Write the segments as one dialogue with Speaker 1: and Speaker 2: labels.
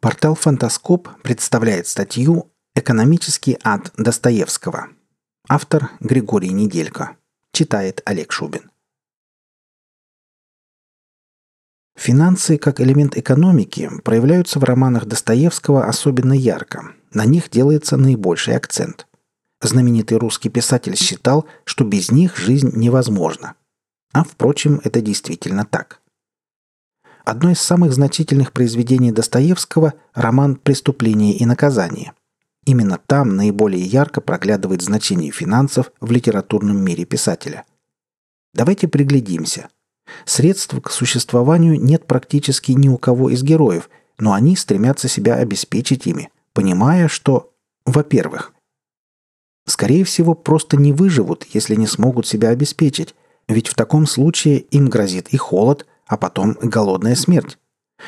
Speaker 1: Портал «Фантаскоп» представляет статью «Экономический ад Достоевского». Автор Григорий Неделько. Читает Олег Шубин. Финансы как элемент экономики проявляются в романах Достоевского особенно ярко. На них делается наибольший акцент. Знаменитый русский писатель считал, что без них жизнь невозможна. А впрочем, это действительно так. Одно из самых значительных произведений Достоевского – роман «Преступление и наказание». Именно там наиболее ярко проглядывает значение финансов в литературном мире писателя. Давайте приглядимся. Средств к существованию нет практически ни у кого из героев, но они стремятся себя обеспечить ими, понимая, что, во-первых, скорее всего, просто не выживут, если не смогут себя обеспечить, ведь в таком случае им грозит и холод – а потом голодная смерть.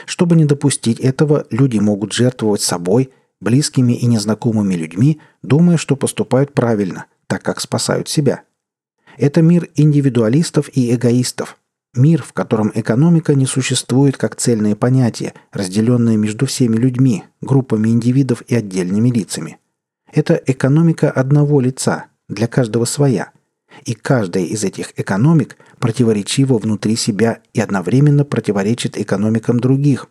Speaker 1: Чтобы не допустить этого, люди могут жертвовать собой, близкими и незнакомыми людьми, думая, что поступают правильно, так как спасают себя. Это мир индивидуалистов и эгоистов. Мир, в котором экономика не существует как цельное понятие, разделенное между всеми людьми, группами индивидов и отдельными лицами. Это экономика одного лица, для каждого своя – и каждая из этих экономик противоречива внутри себя и одновременно противоречит экономикам других,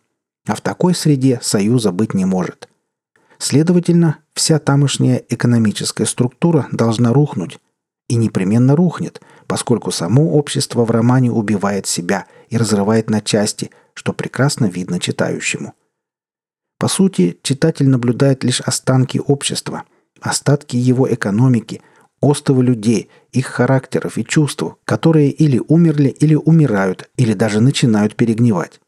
Speaker 1: а в такой среде союза быть не может. Следовательно, вся тамошняя экономическая структура должна рухнуть, и непременно рухнет, поскольку само общество в романе убивает себя и разрывает на части, что прекрасно видно читающему. По сути, читатель наблюдает лишь останки общества, остатки его экономики, остовы людей, их характеров и чувств, которые или умерли, или умирают, или даже начинают перегнивать.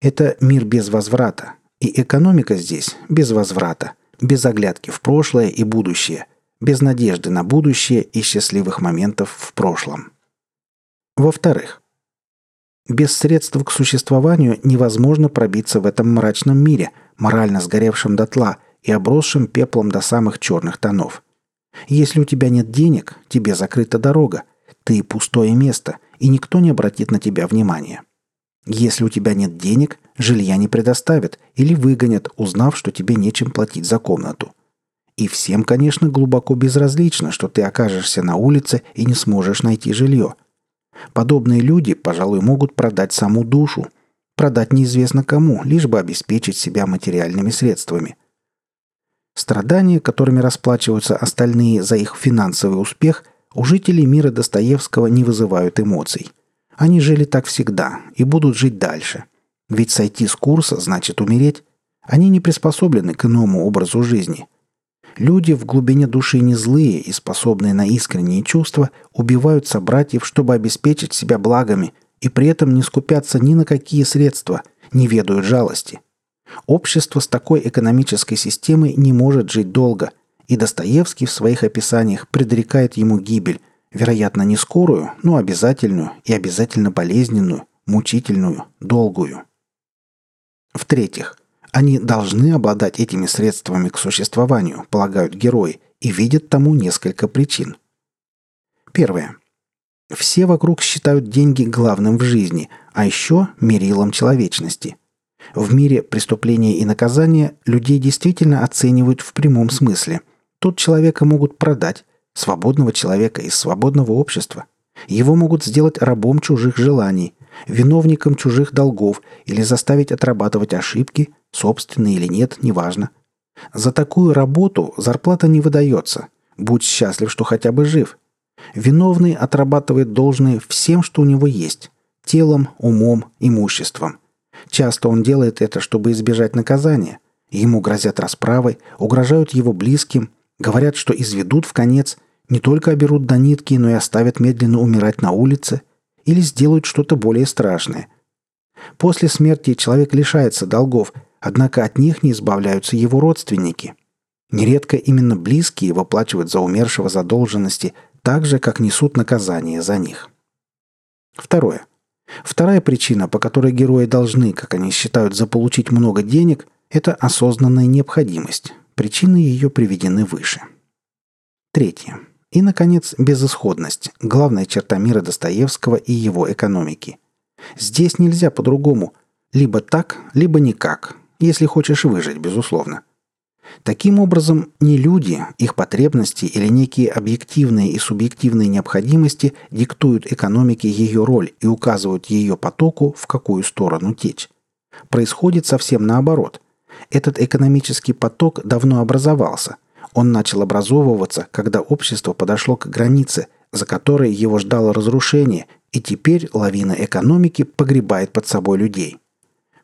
Speaker 1: Это мир без возврата. И экономика здесь без возврата, без оглядки в прошлое и будущее, без надежды на будущее и счастливых моментов в прошлом. Во-вторых, без средств к существованию невозможно пробиться в этом мрачном мире, морально сгоревшем дотла и обросшем пеплом до самых черных тонов – если у тебя нет денег, тебе закрыта дорога, ты пустое место, и никто не обратит на тебя внимания. Если у тебя нет денег, жилья не предоставят или выгонят, узнав, что тебе нечем платить за комнату. И всем, конечно, глубоко безразлично, что ты окажешься на улице и не сможешь найти жилье. Подобные люди, пожалуй, могут продать саму душу, продать неизвестно кому, лишь бы обеспечить себя материальными средствами – Страдания, которыми расплачиваются остальные за их финансовый успех, у жителей мира Достоевского не вызывают эмоций. Они жили так всегда и будут жить дальше. Ведь сойти с курса значит умереть. Они не приспособлены к иному образу жизни. Люди в глубине души не злые и способные на искренние чувства убивают собратьев, чтобы обеспечить себя благами, и при этом не скупятся ни на какие средства, не ведают жалости – Общество с такой экономической системой не может жить долго, и Достоевский в своих описаниях предрекает ему гибель, вероятно, не скорую, но обязательную и обязательно болезненную, мучительную, долгую. В-третьих, они должны обладать этими средствами к существованию, полагают герои, и видят тому несколько причин. Первое. Все вокруг считают деньги главным в жизни, а еще мерилом человечности – в мире преступления и наказания людей действительно оценивают в прямом смысле. Тут человека могут продать, свободного человека из свободного общества. Его могут сделать рабом чужих желаний, виновником чужих долгов или заставить отрабатывать ошибки, собственные или нет, неважно. За такую работу зарплата не выдается. Будь счастлив, что хотя бы жив. Виновный отрабатывает должное всем, что у него есть – телом, умом, имуществом – Часто он делает это, чтобы избежать наказания. Ему грозят расправой, угрожают его близким, говорят, что изведут в конец, не только оберут до нитки, но и оставят медленно умирать на улице или сделают что-то более страшное. После смерти человек лишается долгов, однако от них не избавляются его родственники. Нередко именно близкие выплачивают за умершего задолженности так же, как несут наказание за них. Второе. Вторая причина, по которой герои должны, как они считают, заполучить много денег, это осознанная необходимость. Причины ее приведены выше. Третье. И, наконец, безысходность – главная черта мира Достоевского и его экономики. Здесь нельзя по-другому. Либо так, либо никак. если хочешь выжить, безусловно. Таким образом, не люди, их потребности или некие объективные и субъективные необходимости диктуют экономике ее роль и указывают ее потоку, в какую сторону течь. Происходит совсем наоборот. Этот экономический поток давно образовался. Он начал образовываться, когда общество подошло к границе, за которой его ждало разрушение, и теперь лавина экономики погребает под собой людей.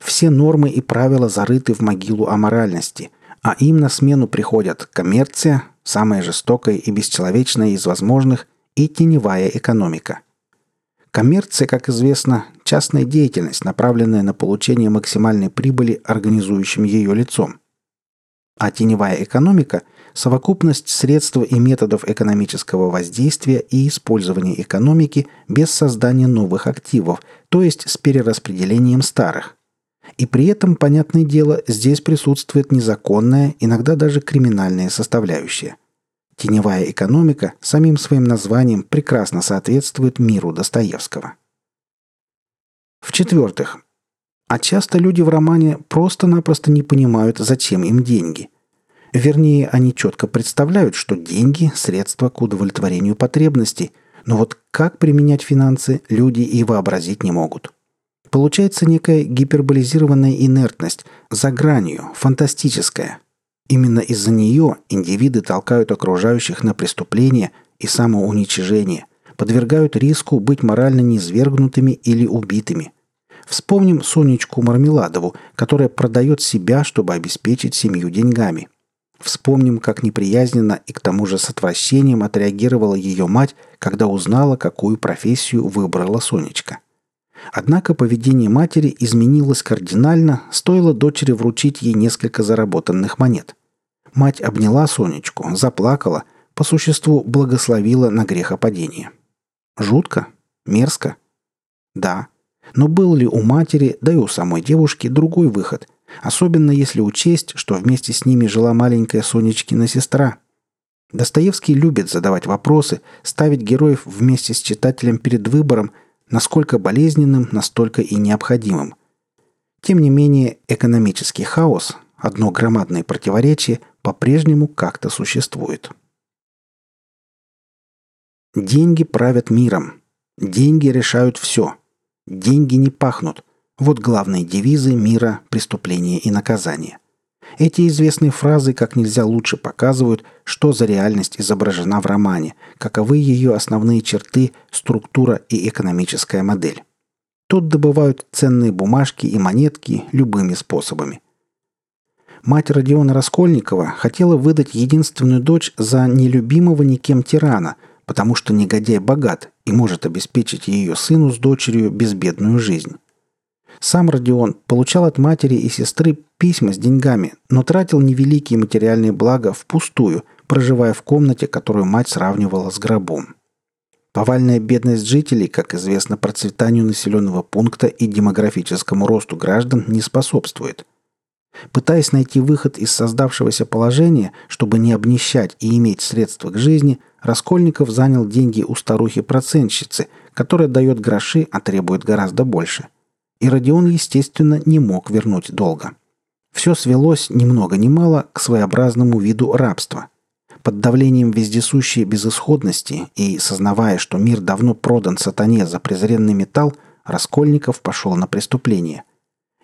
Speaker 1: Все нормы и правила зарыты в могилу аморальности – а им на смену приходят коммерция, самая жестокая и бесчеловечная из возможных, и теневая экономика. Коммерция, как известно, частная деятельность, направленная на получение максимальной прибыли организующим ее лицом. А теневая экономика – совокупность средств и методов экономического воздействия и использования экономики без создания новых активов, то есть с перераспределением старых – и при этом, понятное дело, здесь присутствует незаконная, иногда даже криминальная составляющая. Теневая экономика самим своим названием прекрасно соответствует миру Достоевского. В-четвертых, а часто люди в романе просто-напросто не понимают, зачем им деньги. Вернее, они четко представляют, что деньги – средства к удовлетворению потребностей, но вот как применять финансы люди и вообразить не могут – Получается некая гиперболизированная инертность, за гранью, фантастическая. Именно из-за нее индивиды толкают окружающих на преступления и самоуничижение, подвергают риску быть морально низвергнутыми или убитыми. Вспомним Сонечку Мармеладову, которая продает себя, чтобы обеспечить семью деньгами. Вспомним, как неприязненно и к тому же с отвращением отреагировала ее мать, когда узнала, какую профессию выбрала Сонечка. Однако поведение матери изменилось кардинально, стоило дочери вручить ей несколько заработанных монет. Мать обняла Сонечку, заплакала, по существу благословила на грехопадение. Жутко? Мерзко? Да. Но был ли у матери, да и у самой девушки, другой выход? Особенно если учесть, что вместе с ними жила маленькая Сонечкина сестра. Достоевский любит задавать вопросы, ставить героев вместе с читателем перед выбором – Насколько болезненным, настолько и необходимым. Тем не менее, экономический хаос, одно громадное противоречие, по-прежнему как-то существует. Деньги правят миром. Деньги решают все. Деньги не пахнут. Вот главные девизы мира, преступления и наказания. Эти известные фразы как нельзя лучше показывают, что за реальность изображена в романе, каковы ее основные черты, структура и экономическая модель. Тут добывают ценные бумажки и монетки любыми способами. Мать Родиона Раскольникова хотела выдать единственную дочь за нелюбимого никем тирана, потому что негодяй богат и может обеспечить ее сыну с дочерью безбедную жизнь. Сам Родион получал от матери и сестры письма с деньгами, но тратил невеликие материальные блага впустую, проживая в комнате, которую мать сравнивала с гробом. Повальная бедность жителей, как известно, процветанию населенного пункта и демографическому росту граждан не способствует. Пытаясь найти выход из создавшегося положения, чтобы не обнищать и иметь средства к жизни, Раскольников занял деньги у старухи-процентщицы, которая дает гроши, а требует гораздо больше и Родион, естественно, не мог вернуть долга. Все свелось ни много ни мало к своеобразному виду рабства. Под давлением вездесущей безысходности и сознавая, что мир давно продан сатане за презренный металл, Раскольников пошел на преступление.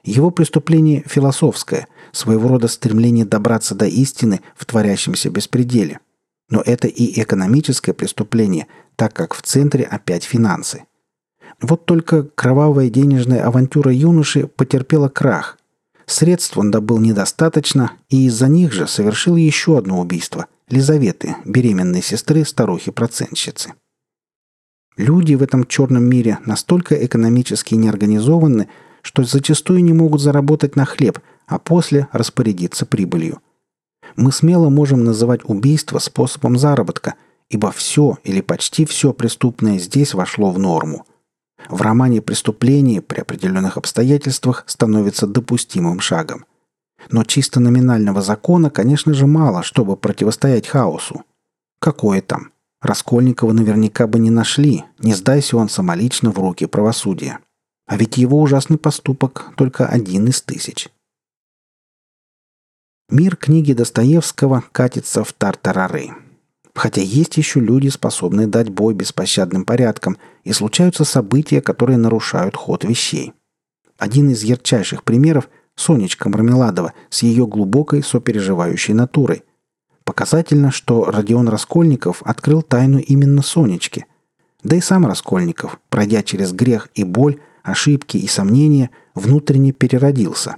Speaker 1: Его преступление философское, своего рода стремление добраться до истины в творящемся беспределе. Но это и экономическое преступление, так как в центре опять финансы. Вот только кровавая денежная авантюра юноши потерпела крах. Средств он добыл недостаточно, и из-за них же совершил еще одно убийство – Лизаветы, беременной сестры старухи-процентщицы. Люди в этом черном мире настолько экономически неорганизованы, что зачастую не могут заработать на хлеб, а после распорядиться прибылью. Мы смело можем называть убийство способом заработка, ибо все или почти все преступное здесь вошло в норму. В романе преступление при определенных обстоятельствах становится допустимым шагом. Но чисто номинального закона, конечно же, мало, чтобы противостоять хаосу. Какое там? Раскольникова наверняка бы не нашли, не сдайся он самолично в руки правосудия. А ведь его ужасный поступок только один из тысяч – Мир книги Достоевского катится в тартарары. Хотя есть еще люди, способные дать бой беспощадным порядкам, и случаются события, которые нарушают ход вещей. Один из ярчайших примеров – Сонечка Мармеладова с ее глубокой сопереживающей натурой. Показательно, что Родион Раскольников открыл тайну именно Сонечки. Да и сам Раскольников, пройдя через грех и боль, ошибки и сомнения, внутренне переродился.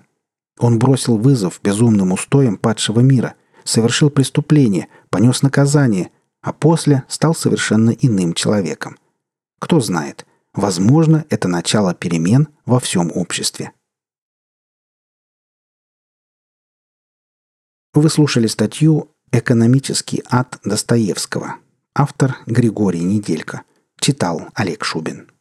Speaker 1: Он бросил вызов безумным устоям падшего мира, совершил преступление, понес наказание, а после стал совершенно иным человеком. Кто знает, возможно, это начало перемен во всем обществе. Вы слушали статью «Экономический ад Достоевского». Автор Григорий Неделько. Читал Олег Шубин.